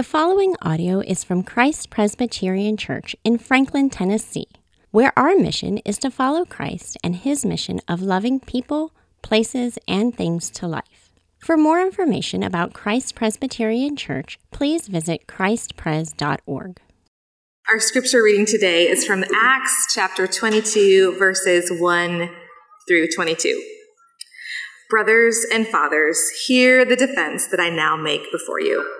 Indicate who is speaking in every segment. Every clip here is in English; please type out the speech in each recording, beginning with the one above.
Speaker 1: The following audio is from Christ Presbyterian Church in Franklin, Tennessee, where our mission is to follow Christ and his mission of loving people, places, and things to life. For more information about Christ Presbyterian Church, please visit christpres.org.
Speaker 2: Our scripture reading today is from Acts chapter 22, verses 1 through 22. Brothers and fathers, hear the defense that I now make before you.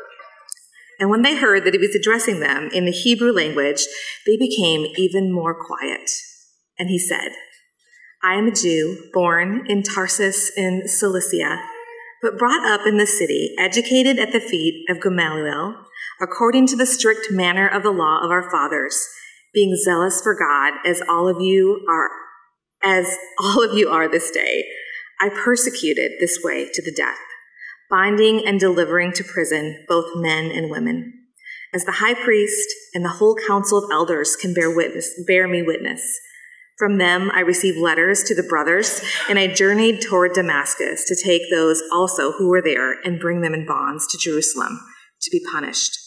Speaker 2: And when they heard that he was addressing them in the Hebrew language, they became even more quiet. And he said, I am a Jew, born in Tarsus in Cilicia, but brought up in the city, educated at the feet of Gamaliel, according to the strict manner of the law of our fathers, being zealous for God as all of you are, as all of you are this day. I persecuted this way to the death binding and delivering to prison both men and women. As the high priest and the whole council of elders can bear witness, bear me witness. From them I received letters to the brothers, and I journeyed toward Damascus to take those also who were there and bring them in bonds to Jerusalem to be punished.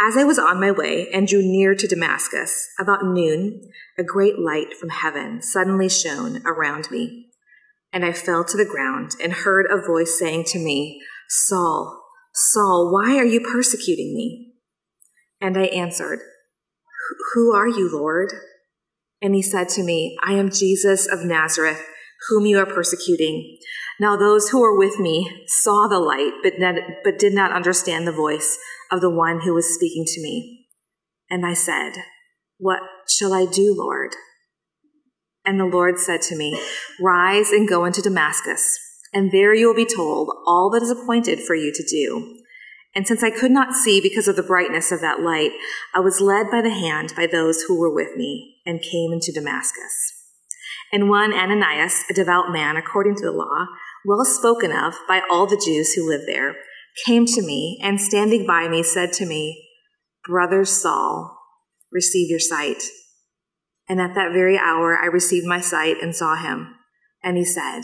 Speaker 2: As I was on my way and drew near to Damascus, about noon, a great light from heaven suddenly shone around me and I fell to the ground and heard a voice saying to me, Saul, Saul, why are you persecuting me? And I answered, Who are you, Lord? And he said to me, I am Jesus of Nazareth, whom you are persecuting. Now those who were with me saw the light, but, but did not understand the voice of the one who was speaking to me. And I said, What shall I do, Lord? And the Lord said to me, Rise and go into Damascus, and there you will be told all that is appointed for you to do. And since I could not see because of the brightness of that light, I was led by the hand by those who were with me and came into Damascus. And one Ananias, a devout man according to the law, well spoken of by all the Jews who lived there, came to me and standing by me said to me, Brother Saul, receive your sight. And at that very hour I received my sight and saw him. And he said,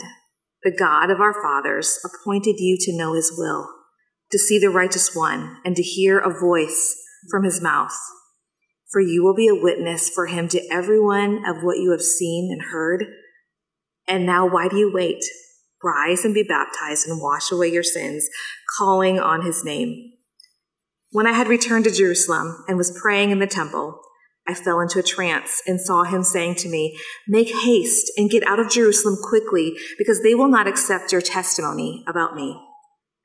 Speaker 2: The God of our fathers appointed you to know his will, to see the righteous one, and to hear a voice from his mouth. For you will be a witness for him to everyone of what you have seen and heard. And now why do you wait? Rise and be baptized and wash away your sins, calling on his name. When I had returned to Jerusalem and was praying in the temple, I fell into a trance and saw him saying to me, Make haste and get out of Jerusalem quickly, because they will not accept your testimony about me.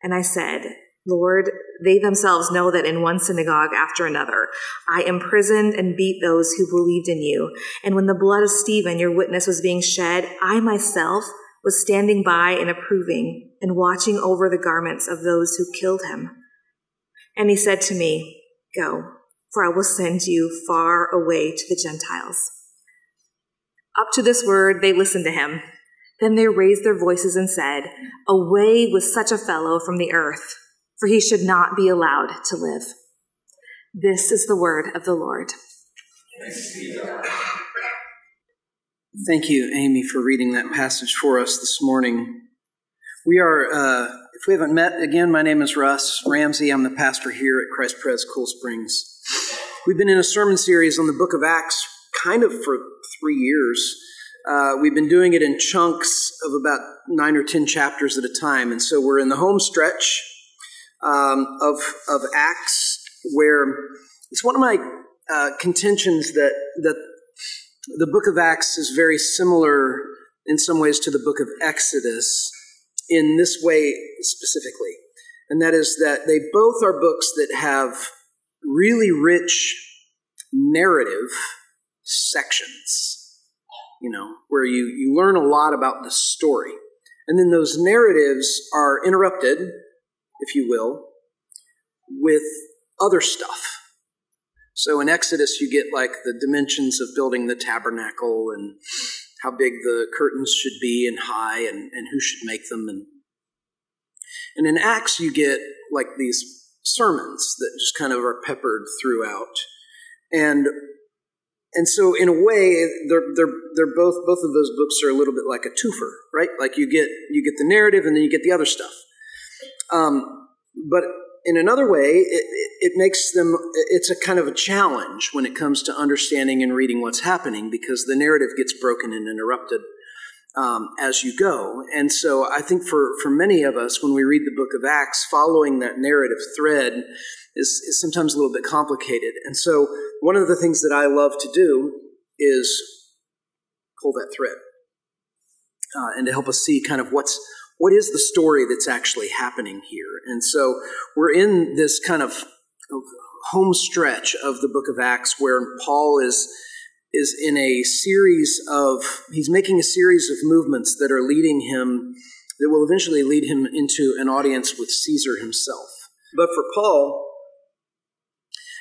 Speaker 2: And I said, Lord, they themselves know that in one synagogue after another, I imprisoned and beat those who believed in you. And when the blood of Stephen, your witness, was being shed, I myself was standing by and approving and watching over the garments of those who killed him. And he said to me, Go for I will send you far away to the Gentiles. Up to this word, they listened to him. Then they raised their voices and said, Away with such a fellow from the earth, for he should not be allowed to live. This is the word of the Lord.
Speaker 3: Thank you, Amy, for reading that passage for us this morning. We are, uh, if we haven't met again, my name is Russ Ramsey. I'm the pastor here at Christ Pres Cool Springs. We've been in a sermon series on the book of Acts kind of for three years. Uh, we've been doing it in chunks of about nine or ten chapters at a time. And so we're in the home stretch um, of, of Acts where it's one of my uh, contentions that, that the book of Acts is very similar in some ways to the book of Exodus in this way specifically. And that is that they both are books that have really rich narrative sections, you know, where you, you learn a lot about the story. And then those narratives are interrupted, if you will, with other stuff. So in Exodus, you get like the dimensions of building the tabernacle and how big the curtains should be and high and, and who should make them. And, and in Acts, you get like these sermons that just kind of are peppered throughout. And and so in a way they're they're they're both both of those books are a little bit like a twofer, right? Like you get you get the narrative and then you get the other stuff. Um, but in another way, it, it makes them, it's a kind of a challenge when it comes to understanding and reading what's happening because the narrative gets broken and interrupted um, as you go. And so I think for, for many of us, when we read the book of Acts, following that narrative thread is, is sometimes a little bit complicated. And so one of the things that I love to do is pull that thread uh, and to help us see kind of what's what is the story that's actually happening here. And so we're in this kind of home stretch of the book of Acts where Paul is is in a series of he's making a series of movements that are leading him that will eventually lead him into an audience with Caesar himself. But for Paul,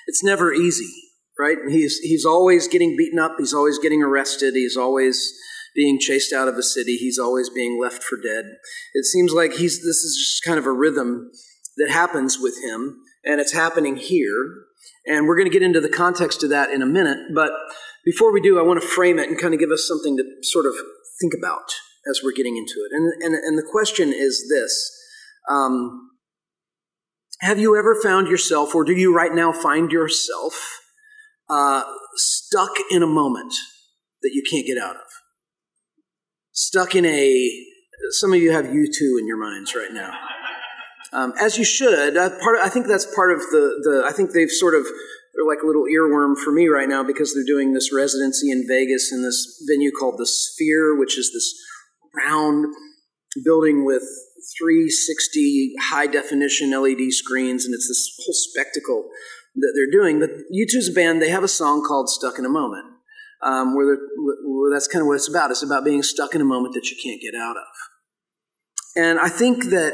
Speaker 3: it's never easy, right? He's he's always getting beaten up, he's always getting arrested, he's always being chased out of a city, he's always being left for dead. It seems like he's this is just kind of a rhythm that happens with him, and it's happening here. And we're going to get into the context of that in a minute, but before we do, I want to frame it and kind of give us something to sort of think about as we're getting into it. And, and, and the question is this um, Have you ever found yourself, or do you right now find yourself, uh, stuck in a moment that you can't get out of? Stuck in a, some of you have U2 in your minds right now. Um, as you should. Uh, part, I think that's part of the, the, I think they've sort of they're like a little earworm for me right now because they're doing this residency in Vegas in this venue called the Sphere, which is this round building with 360 high definition LED screens, and it's this whole spectacle that they're doing. But U2's band, they have a song called Stuck in a Moment, um, where, where that's kind of what it's about. It's about being stuck in a moment that you can't get out of. And I think that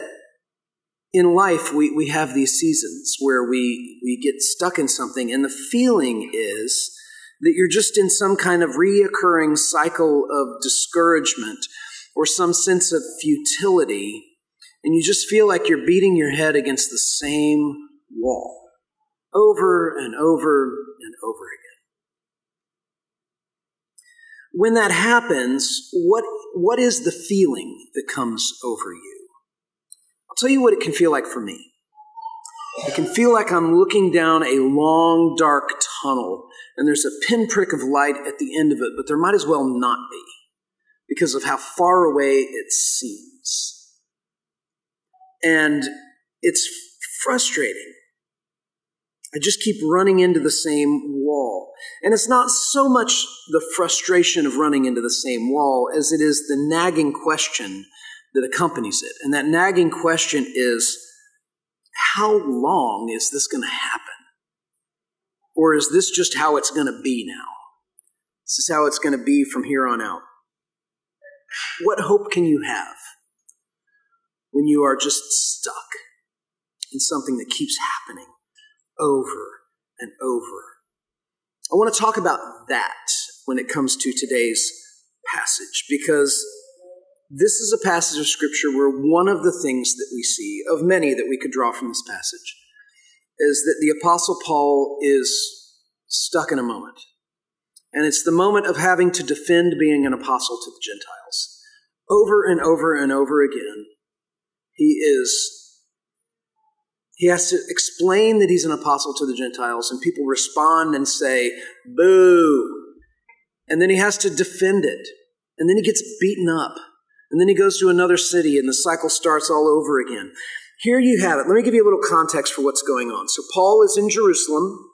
Speaker 3: in life, we, we have these seasons where we, we get stuck in something, and the feeling is that you're just in some kind of reoccurring cycle of discouragement or some sense of futility, and you just feel like you're beating your head against the same wall over and over and over again. When that happens, what, what is the feeling that comes over you? Tell you what it can feel like for me. It can feel like I'm looking down a long, dark tunnel, and there's a pinprick of light at the end of it, but there might as well not be because of how far away it seems. And it's frustrating. I just keep running into the same wall. And it's not so much the frustration of running into the same wall as it is the nagging question that accompanies it. And that nagging question is how long is this going to happen? Or is this just how it's going to be now? This is how it's going to be from here on out. What hope can you have when you are just stuck in something that keeps happening over and over? I want to talk about that when it comes to today's passage because this is a passage of Scripture where one of the things that we see, of many that we could draw from this passage, is that the Apostle Paul is stuck in a moment. And it's the moment of having to defend being an apostle to the Gentiles. Over and over and over again, he is he has to explain that he's an apostle to the Gentiles, and people respond and say, boo. And then he has to defend it. And then he gets beaten up. And then he goes to another city and the cycle starts all over again. Here you have it. Let me give you a little context for what's going on. So Paul is in Jerusalem.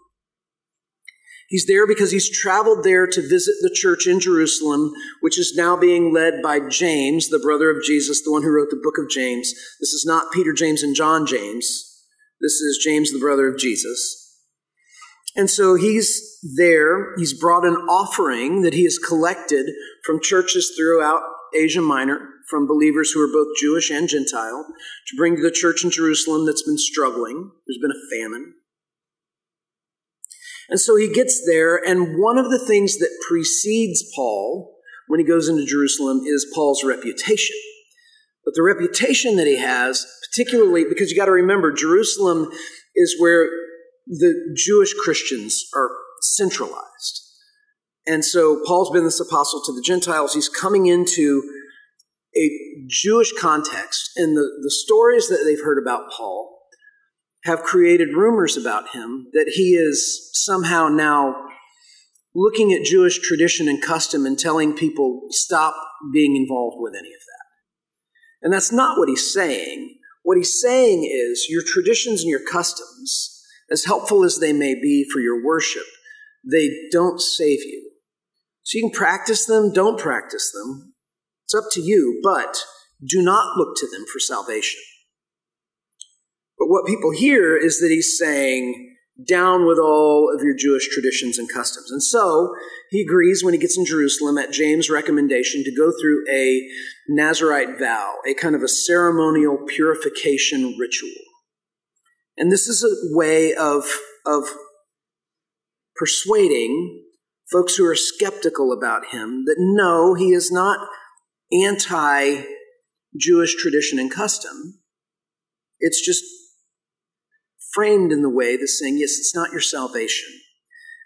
Speaker 3: He's there because he's traveled there to visit the church in Jerusalem, which is now being led by James, the brother of Jesus, the one who wrote the book of James. This is not Peter, James, and John James. This is James, the brother of Jesus. And so he's there. He's brought an offering that he has collected from churches throughout Asia Minor from believers who are both Jewish and Gentile to bring to the church in Jerusalem that's been struggling. There's been a famine. And so he gets there, and one of the things that precedes Paul when he goes into Jerusalem is Paul's reputation. But the reputation that he has, particularly because you got to remember, Jerusalem is where the Jewish Christians are centralized. And so Paul's been this apostle to the Gentiles. He's coming into a Jewish context, and the, the stories that they've heard about Paul have created rumors about him that he is somehow now looking at Jewish tradition and custom and telling people, stop being involved with any of that. And that's not what he's saying. What he's saying is your traditions and your customs, as helpful as they may be for your worship, they don't save you. So you can practice them, don't practice them. It's up to you, but do not look to them for salvation. But what people hear is that he's saying, down with all of your Jewish traditions and customs. And so he agrees when he gets in Jerusalem at James' recommendation to go through a Nazarite vow, a kind of a ceremonial purification ritual. And this is a way of, of persuading folks who are skeptical about him that no, he is not anti Jewish tradition and custom. It's just framed in the way that's saying, yes, it's not your salvation.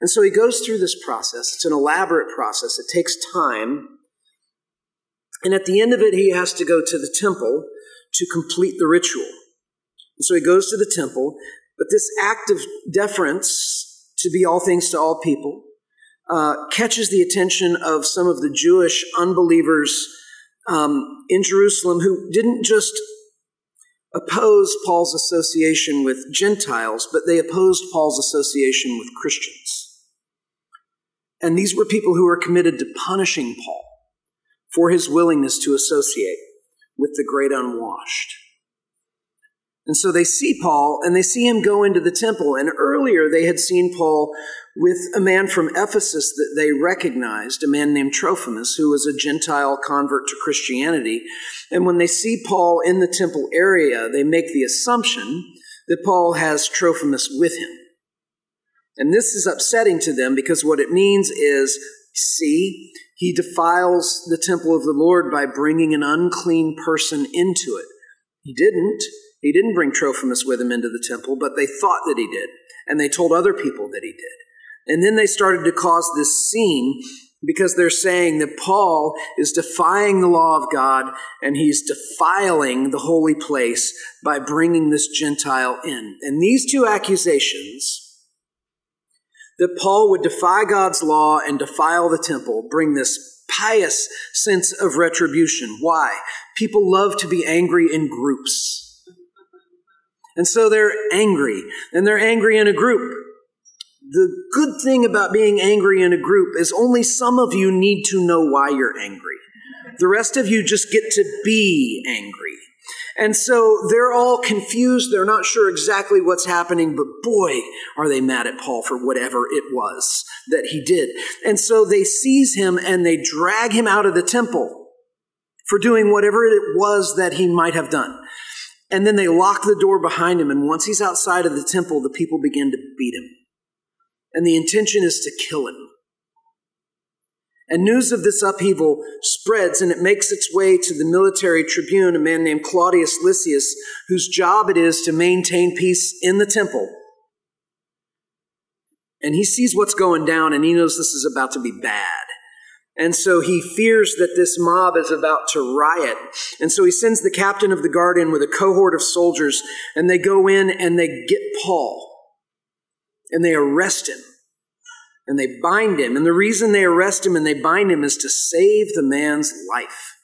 Speaker 3: And so he goes through this process. It's an elaborate process, it takes time. And at the end of it, he has to go to the temple to complete the ritual. And so he goes to the temple, but this act of deference to be all things to all people uh, catches the attention of some of the Jewish unbelievers um, in Jerusalem who didn't just oppose Paul's association with Gentiles, but they opposed Paul's association with Christians. And these were people who were committed to punishing Paul for his willingness to associate with the great unwashed. And so they see Paul and they see him go into the temple. And earlier they had seen Paul with a man from Ephesus that they recognized, a man named Trophimus, who was a Gentile convert to Christianity. And when they see Paul in the temple area, they make the assumption that Paul has Trophimus with him. And this is upsetting to them because what it means is, see, he defiles the temple of the Lord by bringing an unclean person into it. He didn't. He didn't bring Trophimus with him into the temple, but they thought that he did. And they told other people that he did. And then they started to cause this scene because they're saying that Paul is defying the law of God and he's defiling the holy place by bringing this Gentile in. And these two accusations, that Paul would defy God's law and defile the temple, bring this pious sense of retribution. Why? People love to be angry in groups. And so they're angry, and they're angry in a group. The good thing about being angry in a group is only some of you need to know why you're angry. The rest of you just get to be angry. And so they're all confused. They're not sure exactly what's happening, but boy, are they mad at Paul for whatever it was that he did. And so they seize him and they drag him out of the temple for doing whatever it was that he might have done. And then they lock the door behind him. And once he's outside of the temple, the people begin to beat him and the intention is to kill him. And news of this upheaval spreads and it makes its way to the military tribune, a man named Claudius Lysias, whose job it is to maintain peace in the temple. And he sees what's going down and he knows this is about to be bad. And so he fears that this mob is about to riot. And so he sends the captain of the guard in with a cohort of soldiers and they go in and they get Paul and they arrest him and they bind him. And the reason they arrest him and they bind him is to save the man's life.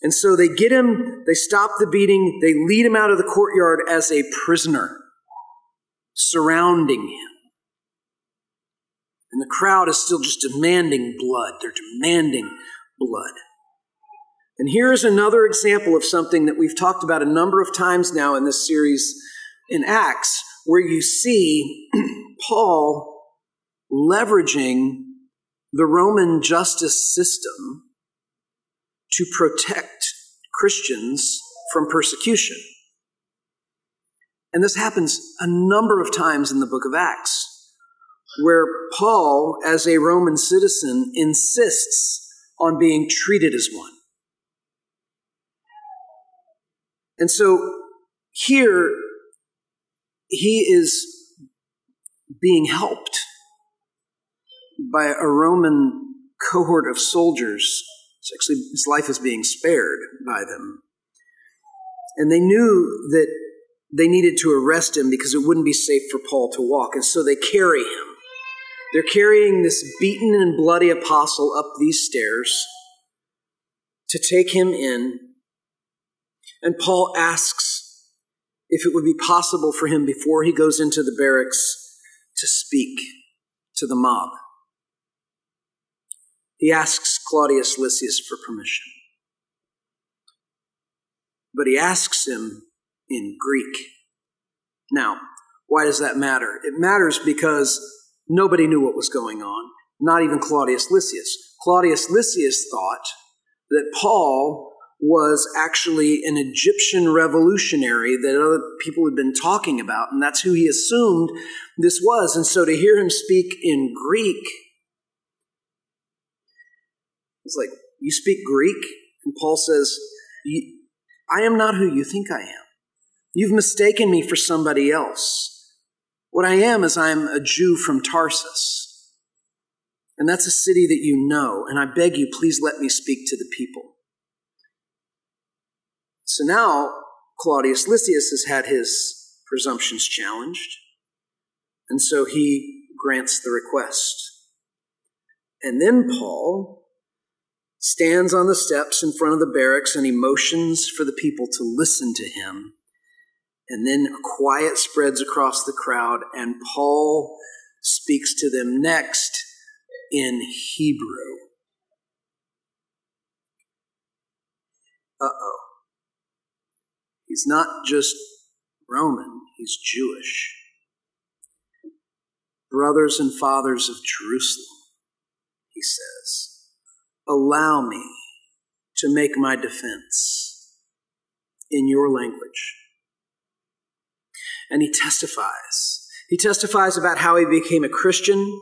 Speaker 3: And so they get him, they stop the beating, they lead him out of the courtyard as a prisoner, surrounding him. And the crowd is still just demanding blood. They're demanding blood. And here's another example of something that we've talked about a number of times now in this series in Acts, where you see Paul leveraging the Roman justice system to protect Christians from persecution. And this happens a number of times in the book of Acts, where Paul, as a Roman citizen, insists on being treated as one. And so here, he is being helped by a Roman cohort of soldiers. Actually, his life is being spared by them. And they knew that they needed to arrest him because it wouldn't be safe for Paul to walk. And so they carry him. They're carrying this beaten and bloody apostle up these stairs to take him in. And Paul asks if it would be possible for him before he goes into the barracks to speak to the mob. He asks Claudius Lysias for permission. But he asks him in Greek. Now, why does that matter? It matters because nobody knew what was going on, not even Claudius Lysias. Claudius Lysias thought that Paul was actually an Egyptian revolutionary that other people had been talking about, and that's who he assumed this was. And so to hear him speak in Greek, it's like, You speak Greek? And Paul says, I am not who you think I am. You've mistaken me for somebody else. What I am is I'm a Jew from Tarsus. And that's a city that you know, and I beg you, please let me speak to the people. So now Claudius Lysias has had his presumptions challenged, and so he grants the request. And then Paul stands on the steps in front of the barracks and he motions for the people to listen to him and then quiet spreads across the crowd, and Paul speaks to them next in Hebrew. Uh oh. He's not just Roman, he's Jewish. Brothers and fathers of Jerusalem, he says, allow me to make my defense in your language and he testifies. He testifies about how he became a Christian,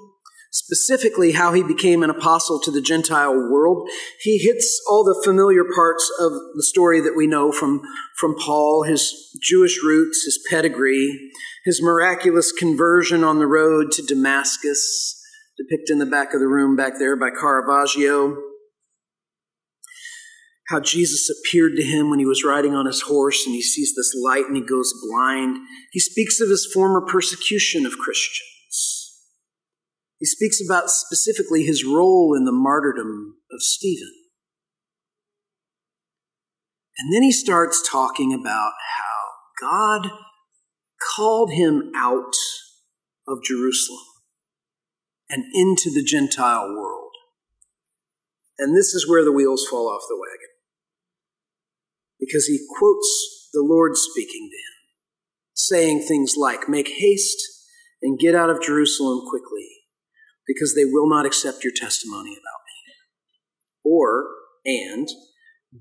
Speaker 3: specifically how he became an apostle to the Gentile world. He hits all the familiar parts of the story that we know from, from Paul, his Jewish roots, his pedigree, his miraculous conversion on the road to Damascus, depicted in the back of the room back there by Caravaggio how Jesus appeared to him when he was riding on his horse and he sees this light and he goes blind. He speaks of his former persecution of Christians. He speaks about specifically his role in the martyrdom of Stephen. And then he starts talking about how God called him out of Jerusalem and into the Gentile world. And this is where the wheels fall off the wagon because he quotes the Lord speaking to him, saying things like, Make haste and get out of Jerusalem quickly, because they will not accept your testimony about me. Or, and,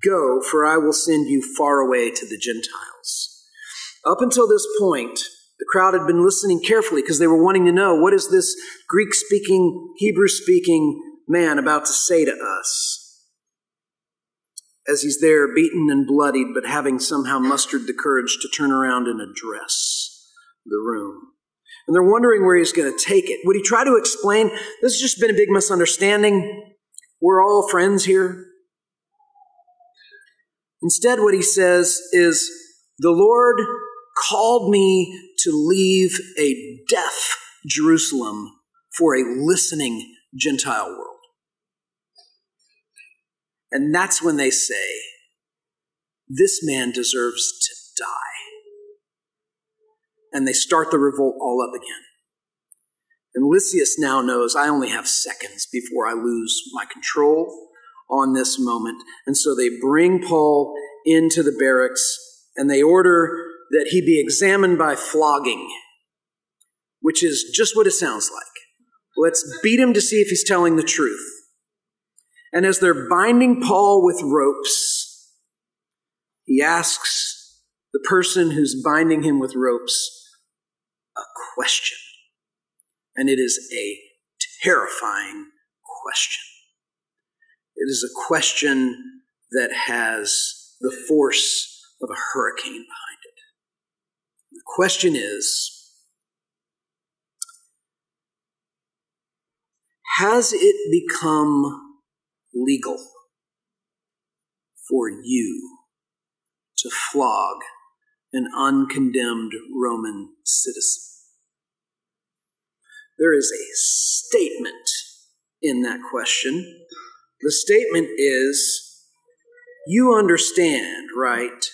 Speaker 3: Go, for I will send you far away to the Gentiles. Up until this point, the crowd had been listening carefully because they were wanting to know what is this Greek speaking, Hebrew speaking man about to say to us? As he's there, beaten and bloodied, but having somehow mustered the courage to turn around and address the room. And they're wondering where he's going to take it. Would he try to explain, this has just been a big misunderstanding? We're all friends here. Instead, what he says is, the Lord called me to leave a deaf Jerusalem for a listening Gentile world. And that's when they say, This man deserves to die. And they start the revolt all up again. And Lysias now knows I only have seconds before I lose my control on this moment. And so they bring Paul into the barracks and they order that he be examined by flogging, which is just what it sounds like. Let's beat him to see if he's telling the truth. And as they're binding Paul with ropes, he asks the person who's binding him with ropes a question. And it is a terrifying question. It is a question that has the force of a hurricane behind it. The question is Has it become legal for you to flog an uncondemned Roman citizen? There is a statement in that question. The statement is you understand, right,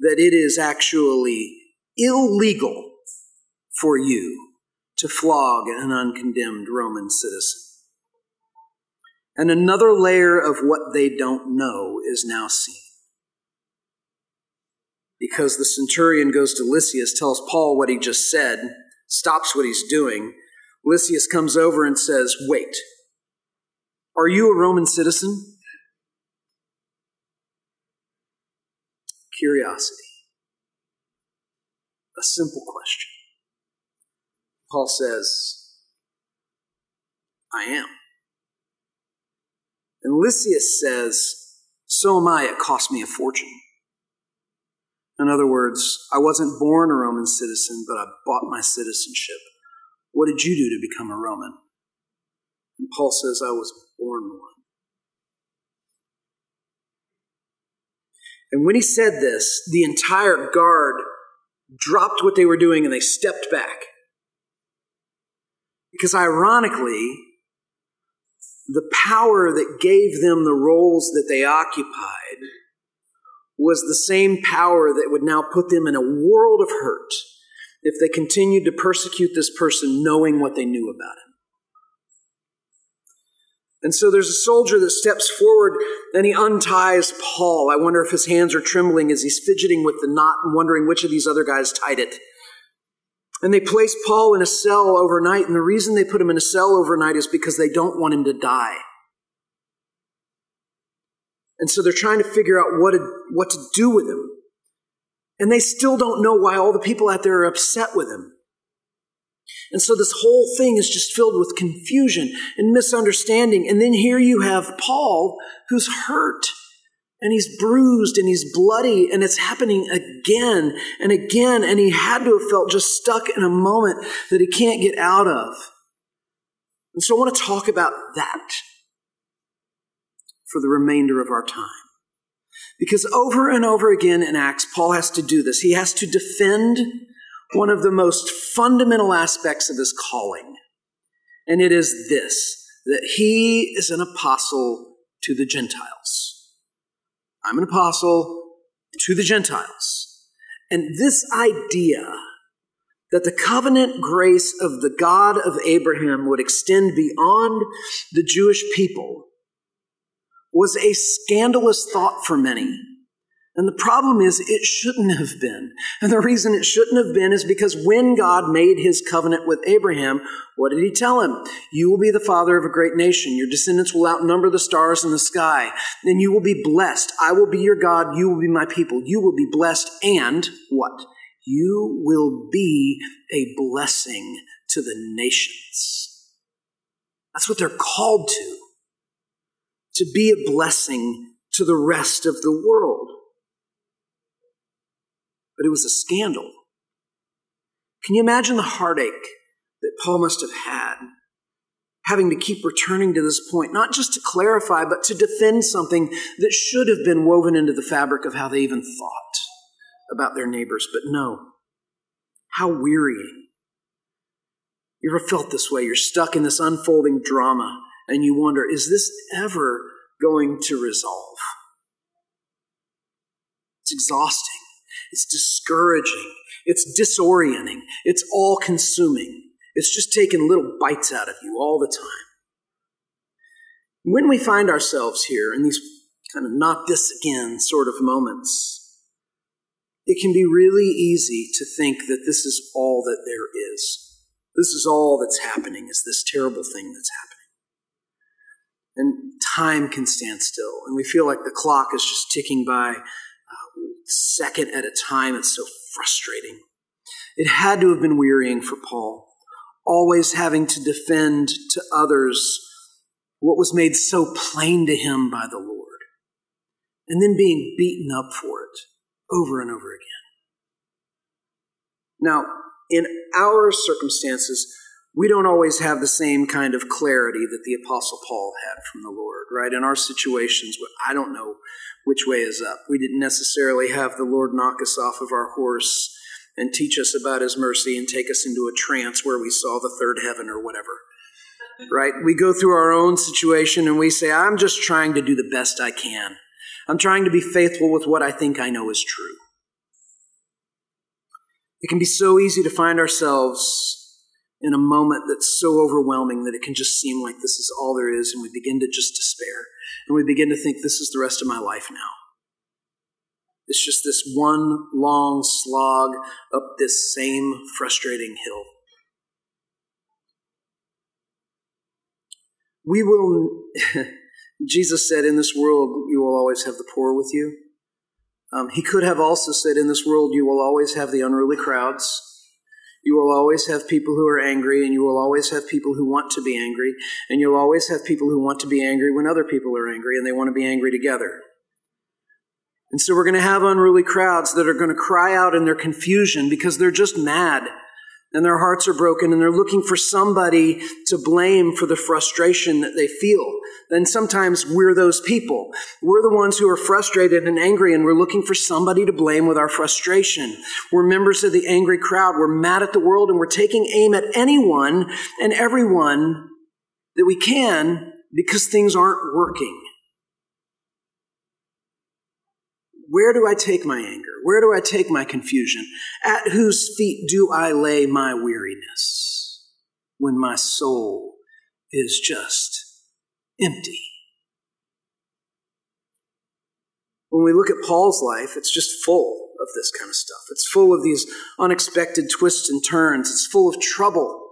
Speaker 3: that it is actually illegal for you to flog an uncondemned Roman citizen. And another layer of what they don't know is now seen. Because the centurion goes to Lysias, tells Paul what he just said, stops what he's doing. Lysias comes over and says, Wait, are you a Roman citizen? Curiosity. A simple question. Paul says, I am. And Lysias says, So am I, it cost me a fortune. In other words, I wasn't born a Roman citizen, but I bought my citizenship. What did you do to become a Roman? And Paul says, I was born one. And when he said this, the entire guard dropped what they were doing and they stepped back. Because ironically, the power that gave them the roles that they occupied was the same power that would now put them in a world of hurt if they continued to persecute this person knowing what they knew about him. And so there's a soldier that steps forward and he unties Paul. I wonder if his hands are trembling as he's fidgeting with the knot and wondering which of these other guys tied it. And they place Paul in a cell overnight. And the reason they put him in a cell overnight is because they don't want him to die. And so they're trying to figure out what to, what to do with him. And they still don't know why all the people out there are upset with him. And so this whole thing is just filled with confusion and misunderstanding. And then here you have Paul who's hurt and he's bruised and he's bloody and it's happening again and again. And he had to have felt just stuck in a moment that he can't get out of. And so I want to talk about that for the remainder of our time. Because over and over again in Acts, Paul has to do this. He has to defend one of the most fundamental aspects of his calling. And it is this that he is an apostle to the Gentiles. I'm an apostle to the Gentiles. And this idea that the covenant grace of the God of Abraham would extend beyond the Jewish people was a scandalous thought for many. And the problem is, it shouldn't have been. And the reason it shouldn't have been is because when God made his covenant with Abraham, what did he tell him? You will be the father of a great nation. Your descendants will outnumber the stars in the sky. And you will be blessed. I will be your God. You will be my people. You will be blessed. And what? You will be a blessing to the nations. That's what they're called to. To be a blessing to the rest of the world but it was a scandal. Can you imagine the heartache that Paul must have had, having to keep returning to this point, not just to clarify, but to defend something that should have been woven into the fabric of how they even thought about their neighbors? But no. How wearying. You ever felt this way? You're stuck in this unfolding drama, and you wonder, is this ever going to resolve? It's exhausting. It's discouraging. It's disorienting. It's all consuming. It's just taking little bites out of you all the time. When we find ourselves here in these kind of not this again sort of moments, it can be really easy to think that this is all that there is. This is all that's happening, is this terrible thing that's happening. And time can stand still, and we feel like the clock is just ticking by second at a time. It's so frustrating. It had to have been wearying for Paul, always having to defend to others what was made so plain to him by the Lord, and then being beaten up for it over and over again. Now, in our circumstances, we don't always have the same kind of clarity that the Apostle Paul had from the Lord, right? In our situations, I don't know which way is up. We didn't necessarily have the Lord knock us off of our horse and teach us about his mercy and take us into a trance where we saw the third heaven or whatever. Right? We go through our own situation and we say, I'm just trying to do the best I can. I'm trying to be faithful with what I think I know is true. It can be so easy to find ourselves in a moment that's so overwhelming that it can just seem like this is all there is, and we begin to just despair. And we begin to think, this is the rest of my life now. It's just this one long slog up this same frustrating hill. We will, Jesus said, in this world you will always have the poor with you. Um, he could have also said, in this world you will always have the unruly crowds. You will always have people who are angry, and you will always have people who want to be angry, and you'll always have people who want to be angry when other people are angry and they want to be angry together. And so we're going to have unruly crowds that are going to cry out in their confusion because they're just mad and their hearts are broken and they're looking for somebody to blame for the frustration that they feel. Then sometimes we're those people. We're the ones who are frustrated and angry and we're looking for somebody to blame with our frustration. We're members of the angry crowd. We're mad at the world and we're taking aim at anyone and everyone that we can because things aren't working. Where do I take my anger? Where do I take my confusion? At whose feet do I lay my weariness when my soul is just empty? When we look at Paul's life, it's just full of this kind of stuff. It's full of these unexpected twists and turns. It's full of trouble.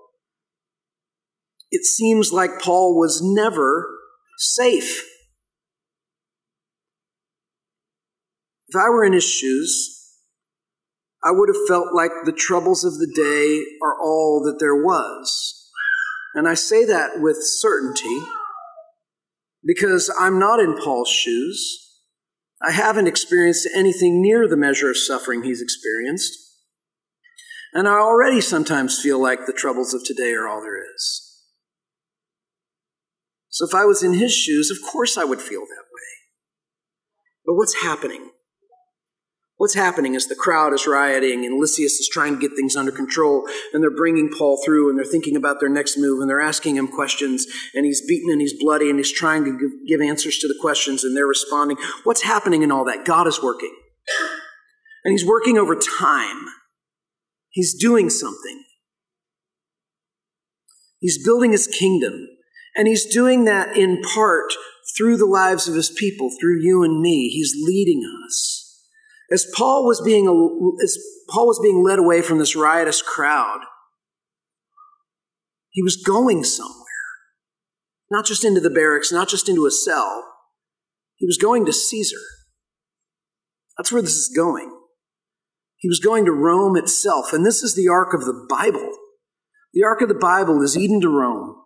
Speaker 3: It seems like Paul was never safe. If I were in his shoes, I would have felt like the troubles of the day are all that there was. And I say that with certainty because I'm not in Paul's shoes. I haven't experienced anything near the measure of suffering he's experienced. And I already sometimes feel like the troubles of today are all there is. So if I was in his shoes, of course I would feel that way. But what's happening? What's happening is the crowd is rioting and Lysias is trying to get things under control and they're bringing Paul through and they're thinking about their next move and they're asking him questions and he's beaten and he's bloody and he's trying to give answers to the questions and they're responding. What's happening in all that? God is working. And he's working over time. He's doing something. He's building his kingdom. And he's doing that in part through the lives of his people, through you and me. He's leading us. As Paul was being, as Paul was being led away from this riotous crowd, he was going somewhere. Not just into the barracks, not just into a cell. He was going to Caesar. That's where this is going. He was going to Rome itself, and this is the arc of the Bible. The arc of the Bible is Eden to Rome.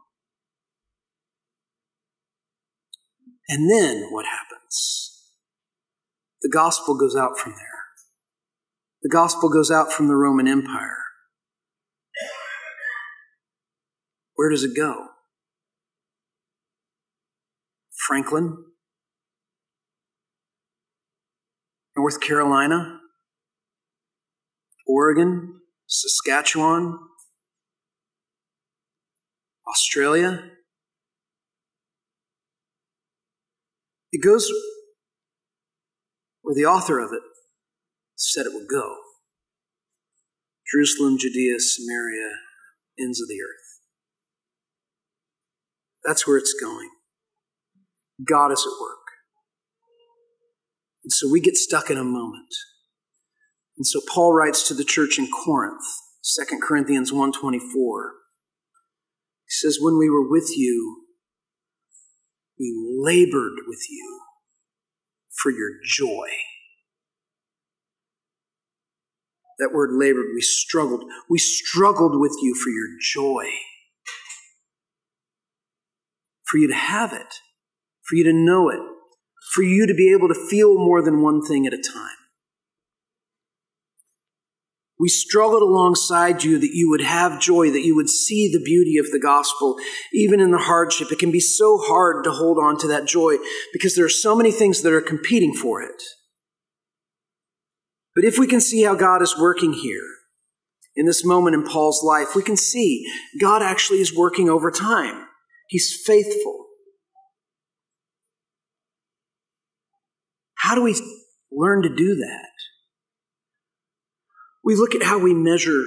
Speaker 3: And then what happens? The gospel goes out from there. The gospel goes out from the Roman Empire. Where does it go? Franklin? North Carolina? Oregon? Saskatchewan? Australia? It goes where the author of it said it would go Jerusalem, Judea, Samaria, ends of the earth. That's where it's going. God is at work. And so we get stuck in a moment. And so Paul writes to the church in Corinth, 2 Corinthians 1:24. He says, "When we were with you, we labored with you for your joy. That word labored, we struggled. We struggled with you for your joy. For you to have it, for you to know it, for you to be able to feel more than one thing at a time. We struggled alongside you that you would have joy, that you would see the beauty of the gospel, even in the hardship. It can be so hard to hold on to that joy because there are so many things that are competing for it. But if we can see how God is working here in this moment in Paul's life, we can see God actually is working over time. He's faithful. How do we learn to do that? We look at how we measure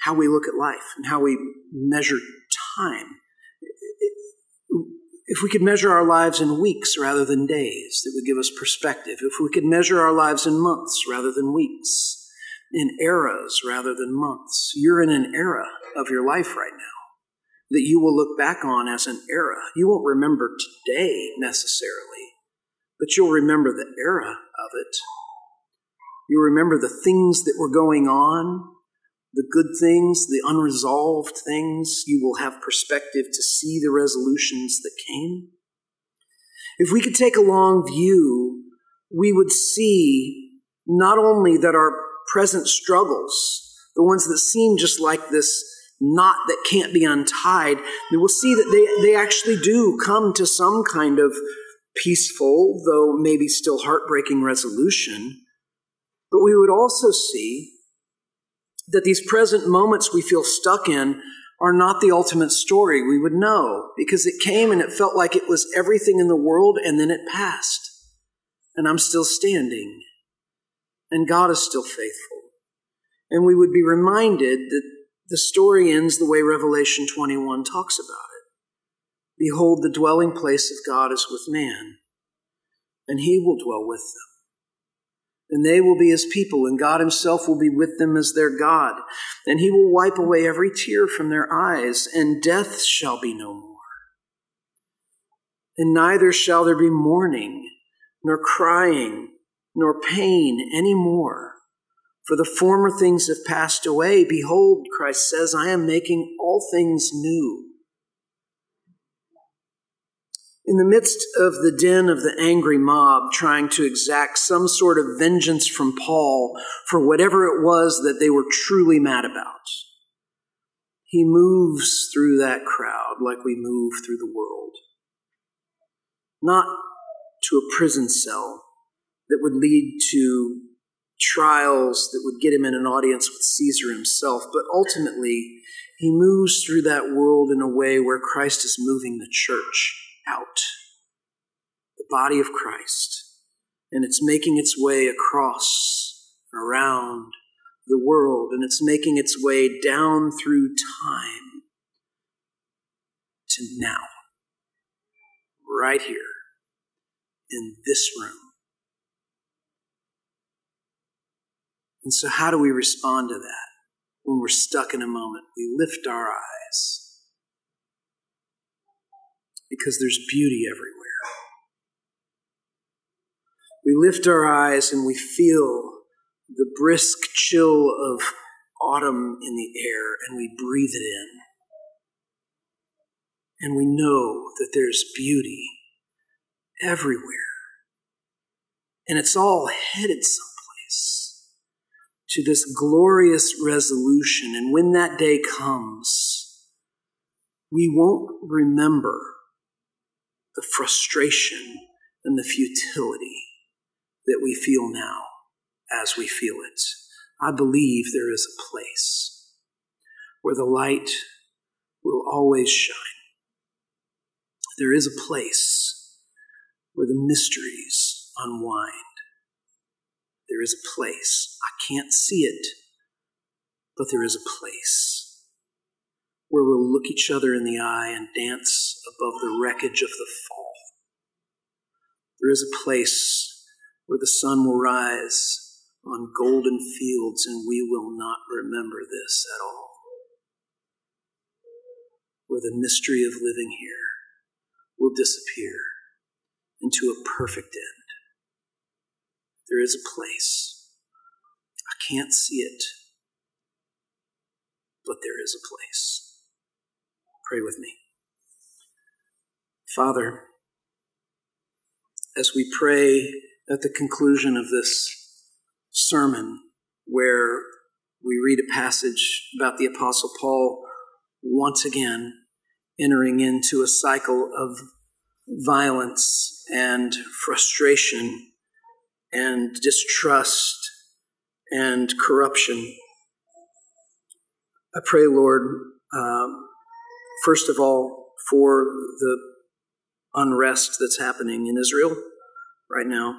Speaker 3: how we look at life and how we measure time. If we could measure our lives in weeks rather than days, that would give us perspective. If we could measure our lives in months rather than weeks, in eras rather than months, you're in an era of your life right now that you will look back on as an era. You won't remember today necessarily, but you'll remember the era of it. You'll remember the things that were going on, the good things, the unresolved things. You will have perspective to see the resolutions that came. If we could take a long view, we would see not only that our present struggles, the ones that seem just like this knot that can't be untied, we will see that they, they actually do come to some kind of peaceful, though maybe still heartbreaking resolution. But we would also see that these present moments we feel stuck in are not the ultimate story. We would know because it came and it felt like it was everything in the world and then it passed. And I'm still standing. And God is still faithful. And we would be reminded that the story ends the way Revelation 21 talks about it. Behold, the dwelling place of God is with man, and he will dwell with them and they will be his people, and God himself will be with them as their God. And he will wipe away every tear from their eyes, and death shall be no more. And neither shall there be mourning, nor crying, nor pain any more. For the former things have passed away. Behold, Christ says, I am making all things new. In the midst of the din of the angry mob trying to exact some sort of vengeance from Paul for whatever it was that they were truly mad about, he moves through that crowd like we move through the world. Not to a prison cell that would lead to trials that would get him in an audience with Caesar himself, but ultimately, he moves through that world in a way where Christ is moving the church out the body of Christ, and it's making its way across, around the world, and it's making its way down through time to now, right here in this room. And so, how do we respond to that when we're stuck in a moment? We lift our eyes because there's beauty everywhere. We lift our eyes and we feel the brisk chill of autumn in the air and we breathe it in. And we know that there's beauty everywhere. And it's all headed someplace to this glorious resolution. And when that day comes, we won't remember the frustration and the futility that we feel now as we feel it. I believe there is a place where the light will always shine. There is a place where the mysteries unwind. There is a place. I can't see it, but there is a place where we'll look each other in the eye and dance above the wreckage of the fall. There is a place where the sun will rise on golden fields and we will not remember this at all. Where the mystery of living here will disappear into a perfect end. There is a place. I can't see it, but there is a place. Pray with me. Father, as we pray at the conclusion of this sermon, where we read a passage about the Apostle Paul once again entering into a cycle of violence and frustration and distrust and corruption. I pray, Lord, um, first of all, for the unrest that's happening in Israel right now.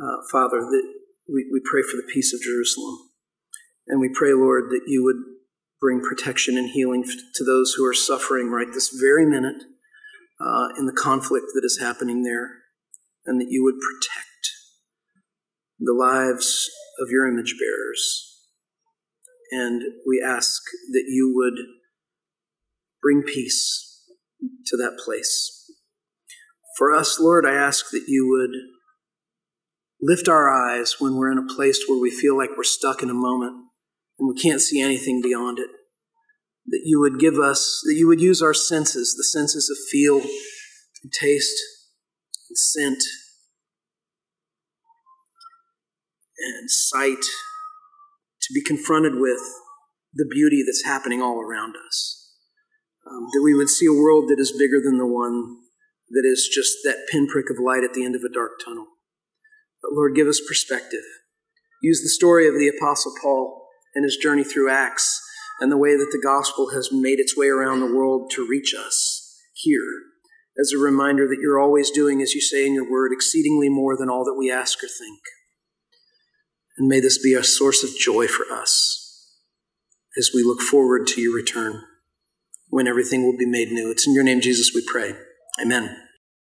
Speaker 3: Uh, Father, that we, we pray for the peace of Jerusalem. And we pray, Lord, that you would bring protection and healing to those who are suffering right this very minute uh, in the conflict that is happening there, and that you would protect the lives of your image bearers. And we ask that you would bring peace to that place. For us, Lord, I ask that you would lift our eyes when we're in a place where we feel like we're stuck in a moment and we can't see anything beyond it. That you would give us, that you would use our senses, the senses of feel and taste and scent and sight, to be confronted with the beauty that's happening all around us. Um, that we would see a world that is bigger than the one that is just that pinprick of light at the end of a dark tunnel. But Lord, give us perspective. Use the story of the Apostle Paul and his journey through Acts and the way that the gospel has made its way around the world to reach us here as a reminder that you're always doing, as you say in your word, exceedingly more than all that we ask or think. And may this be a source of joy for us as we look forward to your return when everything will be made new. It's in your name, Jesus, we pray. Amen.